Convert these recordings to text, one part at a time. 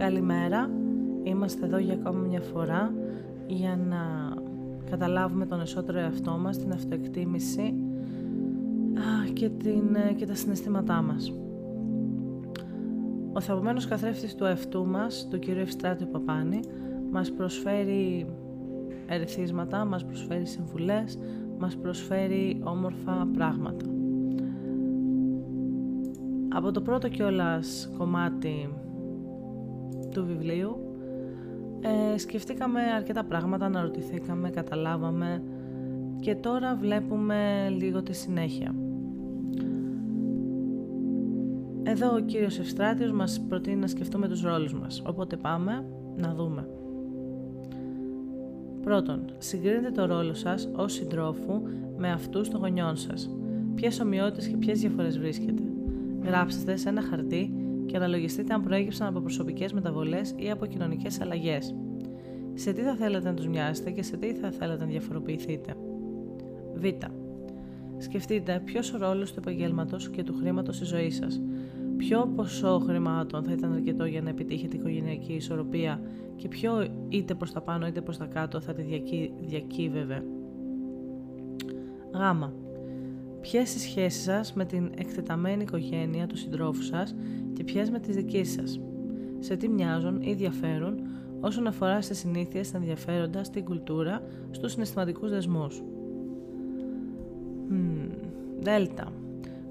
Καλημέρα, είμαστε εδώ για ακόμα μια φορά για να καταλάβουμε τον εσωτερικό εαυτό μας, την αυτοεκτίμηση και, την, ε, και τα συναισθήματά μας. Ο θαυμένος καθρέφτης του εαυτού μας, του κυρίου Ευστράτου Παπάνη, μας προσφέρει ερεθίσματα, μας προσφέρει συμβουλές, μας προσφέρει όμορφα πράγματα. Από το πρώτο κιόλας κομμάτι του βιβλίου ε, σκεφτήκαμε αρκετά πράγματα, αναρωτηθήκαμε, καταλάβαμε και τώρα βλέπουμε λίγο τη συνέχεια. Εδώ ο κύριος Ευστράτιος μας προτείνει να σκεφτούμε τους ρόλους μας, οπότε πάμε να δούμε. Πρώτον, συγκρίνετε το ρόλο σας ως συντρόφου με αυτούς των γονιών σας. Ποιες ομοιότητες και ποιες διαφορές βρίσκετε. Γράψτε σε ένα χαρτί και αναλογιστείτε αν προέκυψαν από προσωπικές μεταβολές ή από κοινωνικές αλλαγές. Σε τι θα θέλατε να τους μοιάσετε και σε τι θα θέλατε να διαφοροποιηθείτε. Β. Σκεφτείτε ποιος ο ρόλος του επαγγέλματος και του χρήματος στη ζωή σας. Ποιο ποσό χρημάτων θα ήταν αρκετό για να επιτύχετε οικογενειακή ισορροπία και ποιο είτε προς τα πάνω είτε προς τα κάτω θα τη διακύβευε. Γ. Ποιες οι σχέσεις σας με την εκτεταμένη οικογένεια του συντρόφου σας και ποιες με τις δικές σας; Σε τι μοιάζουν ή διαφέρουν όσον αφορά στις συνήθειες, στα ενδιαφέροντα, στην κουλτούρα, στους συναισθηματικούς δεσμούς; Δέλτα.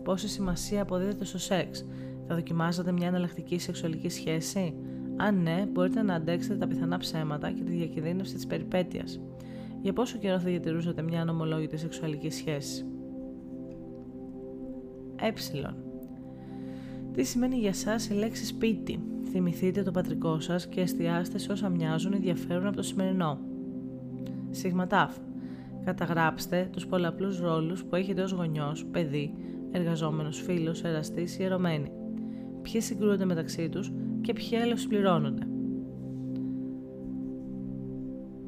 Πόση σημασία αποδίδεται στο σεξ; Θα δοκιμάζετε μια εναλλακτική σεξουαλική σχέση; Αν ναι, μπορείτε να αντέξετε τα πιθανά ψέματα και τη διακινδύνευση της περιπέτειας. Για πόσο καιρό θα διατηρούσατε μια ανομολόγητη σεξουαλική σχέση; Ε. Τι σημαίνει για σας η λέξη σπίτι; Θυμηθείτε το πατρικό σας και εστιάστε σε όσα μοιάζουν ή διαφέρουν από το σημερινό. Σιγματάφ. Καταγράψτε τους πολλαπλούς ρόλους που έχετε ως γονιός, παιδί, εργαζόμενος, φίλος, εραστής ή ερωμένη. Ποιοι συγκρούονται μεταξύ τους και ποιοι άλλοι πληρώνονται.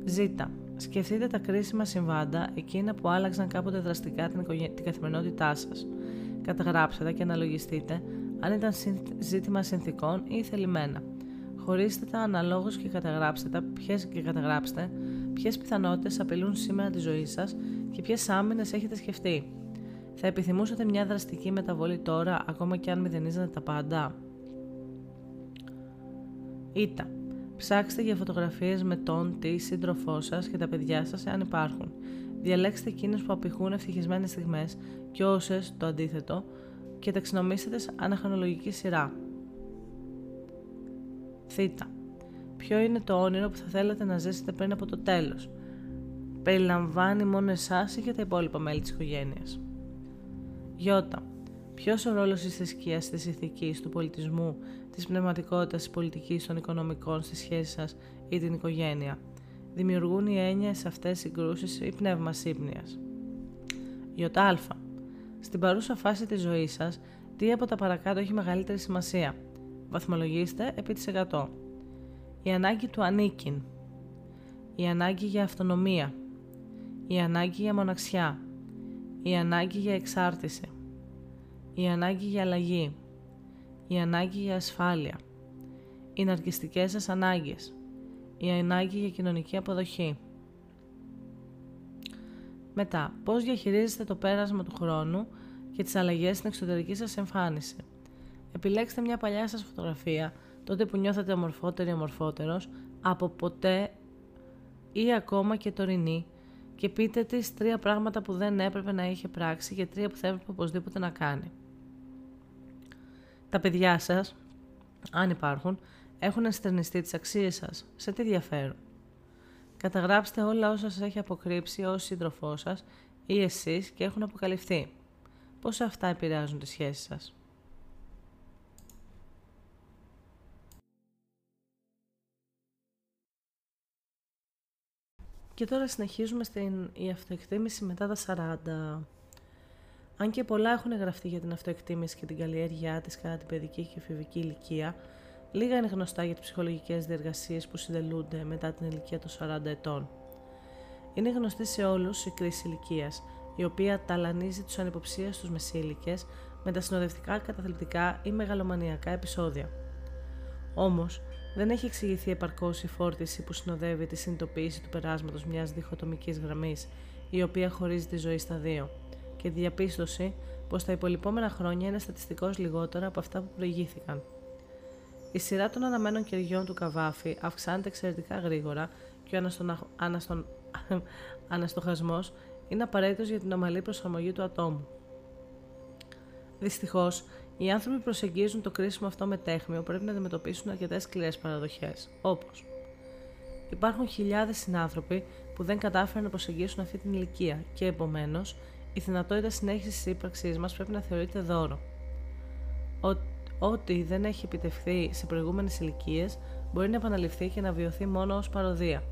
Ζ. Σκεφτείτε τα κρίσιμα συμβάντα, εκείνα που άλλαξαν κάποτε δραστικά την, την καθημερινότητά σας. Καταγράψτε και αναλογιστείτε αν ήταν ζήτημα συνθήκων ή θελημένα. Χωρίστε τα αναλόγως και καταγράψτε τα ποιες και καταγράψτε ποιες πιθανότητες απειλούν σήμερα τη ζωή σας και ποιες άμυνες έχετε σκεφτεί. Θα επιθυμούσατε μια δραστική μεταβολή τώρα ακόμα και αν μηδενίζετε τα πάντα; Ήτα. Ψάξτε για φωτογραφίες με τον, τη σύντροφό σας και τα παιδιά σας εάν υπάρχουν. Διαλέξτε εκείνε που απηχούν ευτυχισμένες στιγμές και όσες, το αντίθετο, και ταξινομήστε σε αναχρονολογική σειρά. Θ. Ποιο είναι το όνειρο που θα θέλατε να ζήσετε πριν από το τέλος; Περιλαμβάνει μόνο εσάς ή και τα υπόλοιπα μέλη της οικογένειας; Ι. Ποιος ο ρόλος της θρησκείας, της ηθικής, του πολιτισμού, της πνευματικότητας, της πολιτικής, των οικονομικών στη σχέση σας ή την οικογένεια; Δημιουργούν οι έννοιες αυτές συγκρούσεις ή πνεύμα σύμπνοιας. Ι. Στην παρούσα φάση της ζωής σας, τι από τα παρακάτω έχει μεγαλύτερη σημασία; Βαθμολογήστε επί της 100. Η ανάγκη του ανήκειν. Η ανάγκη για αυτονομία. Η ανάγκη για μοναξιά. Η ανάγκη για εξάρτηση. Η ανάγκη για αλλαγή. Η ανάγκη για ασφάλεια. Οι ναρκιστικές σας ανάγκες. Η ανάγκη για κοινωνική αποδοχή. Μετά, πώς διαχειρίζεστε το πέρασμα του χρόνου και τις αλλαγές στην εξωτερική σας εμφάνιση. Επιλέξτε μια παλιά σας φωτογραφία, τότε που νιώθετε ομορφότερη ομορφότερος, από ποτέ ή ακόμα και τωρινή και πείτε τις τρία πράγματα που δεν έπρεπε να είχε πράξει και τρία που θα έπρεπε οπωσδήποτε να κάνει. Τα παιδιά σας, αν υπάρχουν, έχουν αστερνιστεί τις αξίες σας. Σε τι διαφέρουν; Καταγράψτε όλα όσα σας έχει αποκρύψει ως σύντροφό σας ή εσείς και έχουν αποκαλυφθεί. Πώς αυτά επηρεάζουν τις σχέσεις σας; Και τώρα συνεχίζουμε στην η αυτοεκτίμηση μετά τα 40. Αν και πολλά έχουν γραφτεί για την αυτοεκτίμηση και την καλλιέργειά της κατά την παιδική και εφηβική ηλικία, Λίγα είναι γνωστά για τις ψυχολογικές διεργασίες που συντελούνται μετά την ηλικία των 40 ετών. Είναι γνωστή σε όλους η κρίση ηλικίας, η οποία ταλανίζει τους ανυποψία στου μεσήλικε με τα συνοδευτικά καταθλιπτικά ή μεγαλομανιακά επεισόδια. Όμως, δεν έχει εξηγηθεί επαρκώς η φόρτιση που συνοδεύει τη συνειδητοποίηση του περάσματος μιας διχοτομικής γραμμής, η οποία χωρίζει τη ζωή στα δύο, και διαπίστωση πως τα υπολοιπόμενα χρόνια είναι στατιστικώς λιγότερα από αυτά που προηγήθηκαν. Η σειρά των αναμένων κεριών του Καβάφη αυξάνεται εξαιρετικά γρήγορα και ο αναστον... αναστοχασμός είναι απαραίτητος για την ομαλή προσαρμογή του ατόμου. Δυστυχώς, οι άνθρωποι που προσεγγίζουν το κρίσιμο αυτό με τέχνιο πρέπει να αντιμετωπίσουν αρκετές σκληρές παραδοχές, όπως Υπάρχουν χιλιάδες συνάνθρωποι που δεν κατάφεραν να προσεγγίσουν αυτή την ηλικία και επομένως η δυνατότητα συνέχισης της ύπαρξής μας πρέπει να θεωρείται δώρο. Ό,τι δεν έχει επιτευχθεί σε προηγούμενες ηλικίες μπορεί να επαναληφθεί και να βιωθεί μόνο ως παροδία.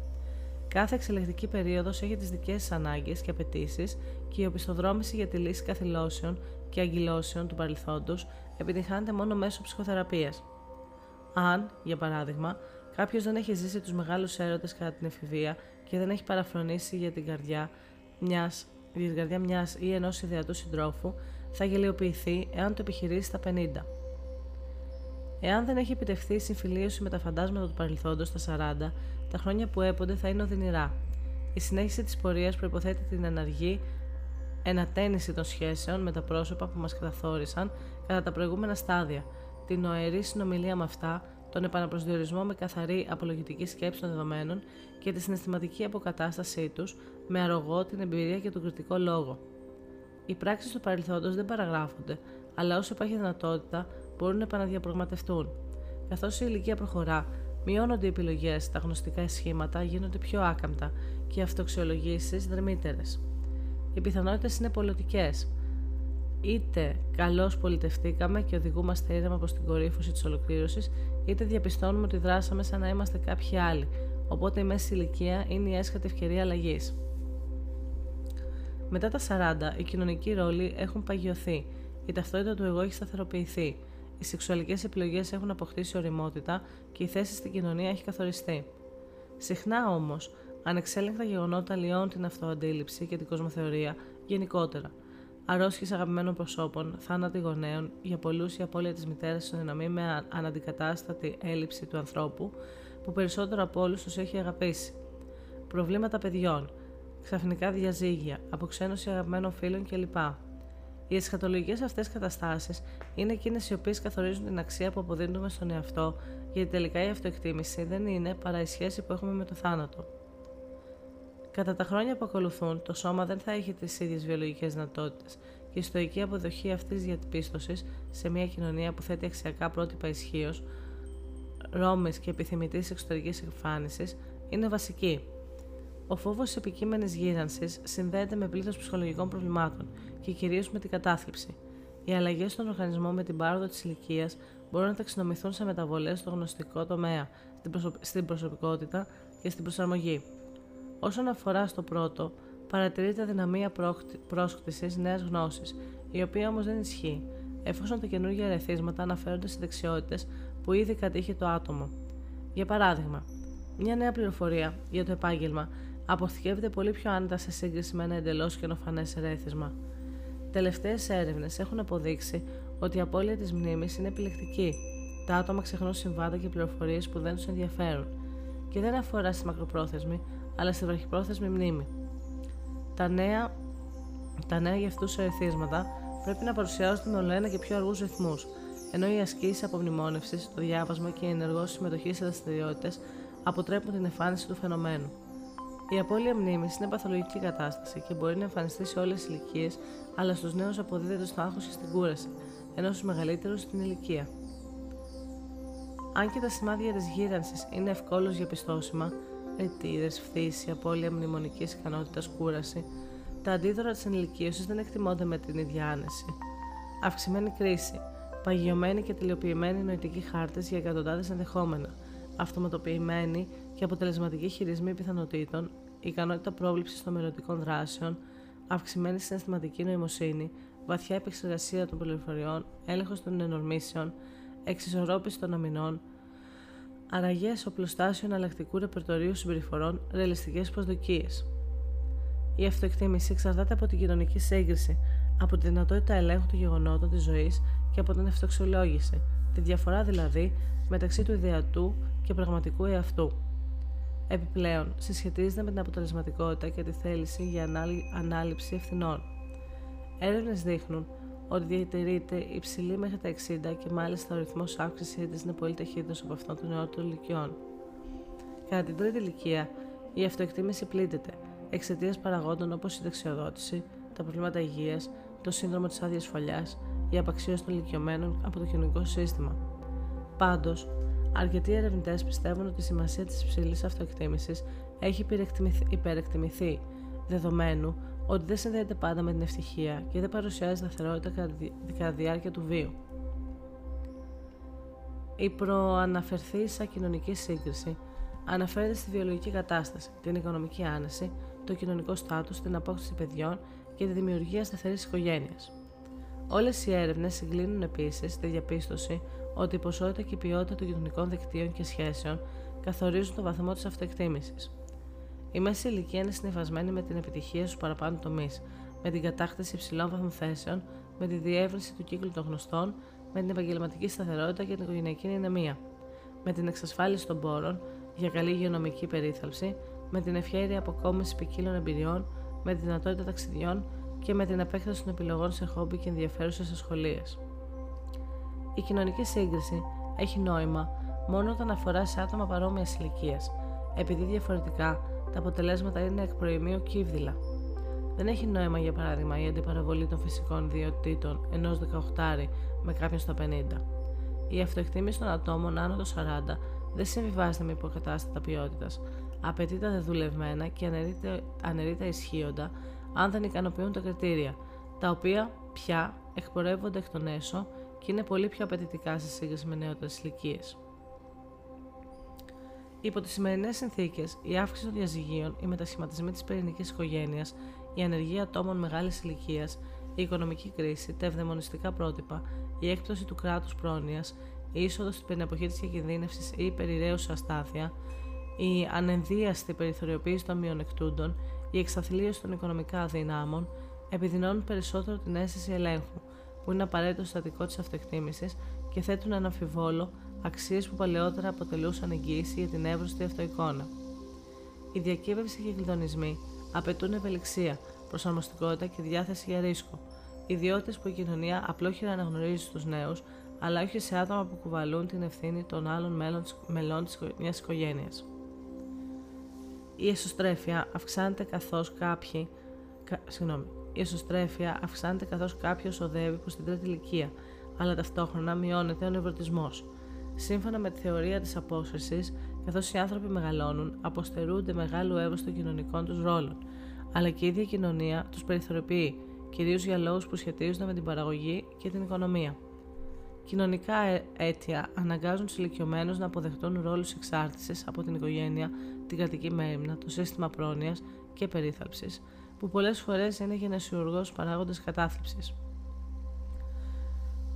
Κάθε εξελικτική περίοδος έχει τις δικές της ανάγκες και απαιτήσεις και η οπισθοδρόμηση για τη λύση καθυλώσεων και αγκυλώσεων του παρελθόντος επιτυχάνεται μόνο μέσω ψυχοθεραπείας. Αν, για παράδειγμα, κάποιος δεν έχει ζήσει τους μεγάλους έρωτες κατά την εφηβεία και δεν έχει παραφρονήσει για την καρδιά μιας για την καρδιά μιας ή ενός ιδεατού συντρόφου, θα γελιοποιηθεί εάν το επιχειρήσει στα 50. Εάν δεν έχει επιτευχθεί η συμφιλίωση με τα φαντάσματα του παρελθόντος στα 40, τα χρόνια που έπονται θα είναι οδυνηρά. Η συνέχιση της πορείας προποθέτει την εναργή ενατένιση των σχέσεων με τα πρόσωπα που μας καθόρισαν κατά τα προηγούμενα στάδια, την νοερή συνομιλία με αυτά, τον επαναπροσδιορισμό με καθαρή απολογητική σκέψη των δεδομένων και τη συναισθηματική αποκατάστασή τους με αρρωγό την εμπειρία και τον κριτικό λόγο. Οι πράξεις του παρελθόντος δεν παραγράφονται, αλλά όσο υπάρχει δυνατότητα μπορούν να επαναδιαπραγματευτούν. Καθώς η ηλικία προχωρά, μειώνονται οι επιλογές, τα γνωστικά σχήματα γίνονται πιο άκαμπτα και οι αυτοξιολογήσεις δρεμύτερε. Οι πιθανότητες είναι πολιτικές. Είτε καλώς πολιτευτήκαμε και οδηγούμαστε ήρεμα προς την κορύφωση της ολοκλήρωσης, είτε διαπιστώνουμε ότι δράσαμε σαν να είμαστε κάποιοι άλλοι, οπότε η μέση ηλικία είναι η έσχατη ευκαιρία αλλαγής. Μετά τα 40, οι κοινωνικοί ρόλοι έχουν παγιωθεί, η ταυτότητα του εγώ έχει σταθεροποιηθεί, οι σεξουαλικές επιλογές έχουν αποκτήσει οριμότητα και η θέση στην κοινωνία έχει καθοριστεί. Συχνά όμως, ανεξέλεγκτα γεγονότα λιώνουν την αυτοαντίληψη και την κοσμοθεωρία γενικότερα. Αρρώστιες αγαπημένων προσώπων, θάνατοι γονέων, για πολλούς η απώλεια της μητέρας συνδυναμεί με αναντικατάστατη έλλειψη του ανθρώπου που περισσότερο από όλους τους έχει αγαπήσει. Προβλήματα παιδιών, ξαφνικά διαζύγια, αποξένωση αγαπημένων φίλων κλπ. Οι εσχατολογικές αυτές καταστάσεις είναι εκείνες οι οποίες καθορίζουν την αξία που αποδίδουμε στον εαυτό, γιατί τελικά η αυτοεκτίμηση δεν είναι παρά η σχέση που έχουμε με το θάνατο. Κατά τα χρόνια που ακολουθούν, το σώμα δεν θα έχει τις ίδιες βιολογικές δυνατότητες και η στοική αποδοχή αυτής της διαπίστωση σε μια κοινωνία που θέτει αξιακά πρότυπα ισχύως, ρόμη και επιθυμητής εξωτερικής εμφάνισης είναι βασική. Ο φόβος τη επικείμενης γύρανσης συνδέεται με πλήθος ψυχολογικών προβλημάτων και κυρίως με την κατάθλιψη. Οι αλλαγές στον οργανισμό με την πάροδο της ηλικίας μπορούν να ταξινομηθούν σε μεταβολές στο γνωστικό τομέα, στην προσωπικότητα και στην προσαρμογή. Όσον αφορά στο πρώτο, παρατηρείται αδυναμία πρόσκτησης νέας γνώσης, η οποία όμως δεν ισχύει, εφόσον τα καινούργια ερεθίσματα αναφέρονται σε δεξιότητες που ήδη κατήχε το άτομο. Για παράδειγμα, μια νέα πληροφορία για το επάγγελμα αποθηκεύεται πολύ πιο άνετα σε σύγκριση με ένα εντελώς καινοφανές ερέθισμα. Τελευταίες έρευνες έχουν αποδείξει ότι η απώλεια της μνήμης είναι επιλεκτική. Τα άτομα ξεχνούν συμβάντα και πληροφορίες που δεν τους ενδιαφέρουν και δεν αφορά στη μακροπρόθεσμη, αλλά στη βραχυπρόθεσμη μνήμη. Τα νέα, τα νέα για αυτούς ερεθίσματα πρέπει να παρουσιάζονται με ολοένα και πιο αργούς ρυθμούς, ενώ οι ασκήσεις απομνημόνευσης, το διάβασμα και η ενεργό συμμετοχή σε δραστηριότητες αποτρέπουν την εμφάνιση του φαινομένου. Η απώλεια μνήμης είναι παθολογική κατάσταση και μπορεί να εμφανιστεί σε όλες τις ηλικίες, αλλά στους νέους αποδίδεται στο άγχος και στην κούραση, ενώ στους μεγαλύτερους στην ηλικία. Αν και τα σημάδια της γύρανσης είναι ευκόλως διαπιστώσιμα, ρητίδε, φθήση, απώλεια μνημονικής ικανότητας, κούραση, τα αντίδωρα της ενηλικίωση δεν εκτιμώνται με την ίδια άνεση. Αυξημένη κρίση, παγιωμένοι και τελειοποιημένοι νοητικοί χάρτες για εκατοντάδες ενδεχόμενα, αυτοματοποιημένοι και αποτελεσματικοί χειρισμοί πιθανότητων, ικανότητα πρόβληψης των μελλοντικών δράσεων, αυξημένη συναισθηματική νοημοσύνη, βαθιά επεξεργασία των πληροφοριών, έλεγχος των ενορμήσεων, εξισορρόπηση των αμυνών, αραγές οπλοστάσεων αλλακτικού ρεπερτορίου συμπεριφορών, ρεαλιστικές προσδοκίες. Η αυτοεκτίμηση εξαρτάται από την κοινωνική σύγκριση, από τη δυνατότητα ελέγχου των γεγονότων της ζωής και από την αυτοξιολόγηση, τη διαφορά δηλαδή μεταξύ του ιδεατού και πραγματικού εαυτού. Επιπλέον, συσχετίζεται με την αποτελεσματικότητα και τη θέληση για ανάληψη ευθυνών. Έρευνες δείχνουν ότι διατηρείται υψηλή μέχρι τα 60 και μάλιστα ο ρυθμός αύξησή της είναι πολύ ταχύτερο από αυτόν των νεότερων ηλικιών. Κατά την τρίτη ηλικία, η αυτοεκτίμηση πλήττεται εξαιτίας παραγόντων όπως η δεξιοδότηση, τα προβλήματα υγείας, το σύνδρομο της άδειας φωλιάς, η απαξίωση των ηλικιωμένων από το κοινωνικό σύστημα. Πάντως, αρκετοί ερευνητές πιστεύουν ότι η σημασία της υψηλή αυτοεκτίμησης έχει υπερεκτιμηθεί, δεδομένου ότι δεν συνδέεται πάντα με την ευτυχία και δεν παρουσιάζει σταθερότητα κατά τη διάρκεια του βίου. Η προαναφερθήσα κοινωνική σύγκριση αναφέρεται στη βιολογική κατάσταση, την οικονομική άνεση, το κοινωνικό στάτους, την απόκτηση παιδιών και τη δημιουργία σταθερής οικογένειας. Όλες οι έρευνες συγκλίνουν επίσης στη διαπίστωση ότι η ποσότητα και η ποιότητα των κοινωνικών δικτύων και σχέσεων καθορίζουν το βαθμό της αυτοεκτίμησης. Η μέση ηλικία είναι συνεφασμένη με την επιτυχία στους παραπάνω τομείς, με την κατάκτηση υψηλών βαθμών θέσεων, με τη διεύρυνση του κύκλου των γνωστών, με την επαγγελματική σταθερότητα και την οικογενειακή δυναμία, με την εξασφάλιση των πόρων για καλή υγειονομική περίθαλψη, με την ευχαίρεια αποκόμιση ποικίλων εμπειριών, με τη δυνατότητα ταξιδιών και με την επέκταση των επιλογών σε χόμπι και ενδιαφέρουσες ασχολίες. Η κοινωνική σύγκριση έχει νόημα μόνο όταν αφορά σε άτομα παρόμοιας ηλικίας, επειδή διαφορετικά τα αποτελέσματα είναι εκ προημίου κύβδηλα. Δεν έχει νόημα, για παράδειγμα, η αντιπαραβολή των φυσικών ιδιωτήτων ενός 18 με κάποιον στα 50. Η αυτοεκτίμηση των ατόμων άνω των 40 δεν συμβιβάζεται με υποκατάστατα ποιότητας, απαιτεί τα δεδουλευμένα και αναιρεί τα ισχύοντα αν δεν ικανοποιούν τα κριτήρια, τα οποία πια εκπορεύονται εκ των έσω και είναι πολύ πιο απαιτητικά σε σύγκριση με νεότερες ηλικίες. Υπό τις σημερινές συνθήκες, η αύξηση των διαζυγίων, οι μετασχηματισμοί της πυρηνικής οικογένειας, η ανεργία ατόμων μεγάλης ηλικίας, η οικονομική κρίση, τα ευδαιμονιστικά πρότυπα, η έκπτωση του κράτους πρόνοιας, η είσοδος στην εποχή της διακινδύνευσης ή περιραίωση αστάθεια, η ανενδίαστη περιθωριοποίηση των μειονεκτούντων, η εξαθλίωση των οικονομικά αδυνάμων επιδεινώνουν περισσότερο την αίσθηση ελέγχου, που είναι απαραίτητο συστατικό της αυτοεκτίμησης και θέτουν ένα αμφιβόλο αξίες που παλαιότερα αποτελούσαν εγγύηση για την εύρωστη αυτοεικόνα. Η διακύβευση και οι κλειδονισμοί απαιτούν ευελιξία, προσαρμοστικότητα και διάθεση για ρίσκο. Ιδιότητε που η κοινωνία απλόχερα αναγνωρίζει στους νέους, αλλά όχι σε άτομα που κουβαλούν την ευθύνη των άλλων μελών της μιας οικογένειας. Η εσωστρέφεια αυξάνεται καθώς κάποιοι. Κα, συγγνώμη. Η εσωστρέφεια αυξάνεται καθώς κάποιος οδεύει προς την τρίτη ηλικία, αλλά ταυτόχρονα μειώνεται ο νευρωτισμός. Σύμφωνα με τη θεωρία της απόσυρσης, καθώς οι άνθρωποι μεγαλώνουν, αποστερούνται μεγάλου εύρους των κοινωνικών τους ρόλων, αλλά και η ίδια κοινωνία τους περιθωριοποιεί, κυρίως για λόγους που σχετίζονται με την παραγωγή και την οικονομία. Κοινωνικά αίτια αναγκάζουν τους ηλικιωμένους να αποδεχτούν ρόλους εξάρτησης από την οικογένεια, την κρατική μέρημνα, το σύστημα πρόνοιας και περίθαλψης, που πολλές φορές είναι γενεσιουργό παράγοντας κατάθλιψης.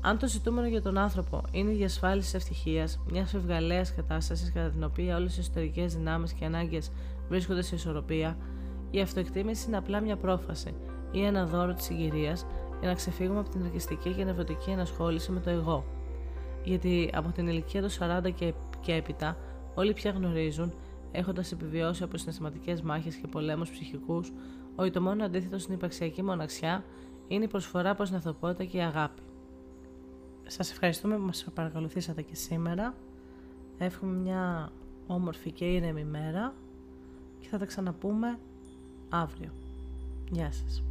Αν το ζητούμενο για τον άνθρωπο είναι η διασφάλιση ευτυχίας, μιας φευγαλαίας κατάστασης κατά την οποία όλες οι εσωτερικές δυνάμεις και ανάγκες βρίσκονται σε ισορροπία, η αυτοεκτίμηση είναι απλά μια πρόφαση ή ένα δώρο της συγκυρίας για να ξεφύγουμε από την ελκυστική και νευρωτική ενασχόληση με το εγώ. Γιατί από την ηλικία των 40 και, και έπειτα, όλοι πια γνωρίζουν, έχοντας επιβιώσει από συναισθηματικές μάχες και πολέμους ψυχικούς, ότι το μόνο αντίθετο στην υπαρξιακή μοναξιά είναι η προσφορά προς την ανθρωπότητα και η αγάπη. Σας ευχαριστούμε που μας παρακολουθήσατε και σήμερα. Εύχομαι μια όμορφη και ήρεμη μέρα και θα τα ξαναπούμε αύριο. Γεια σας.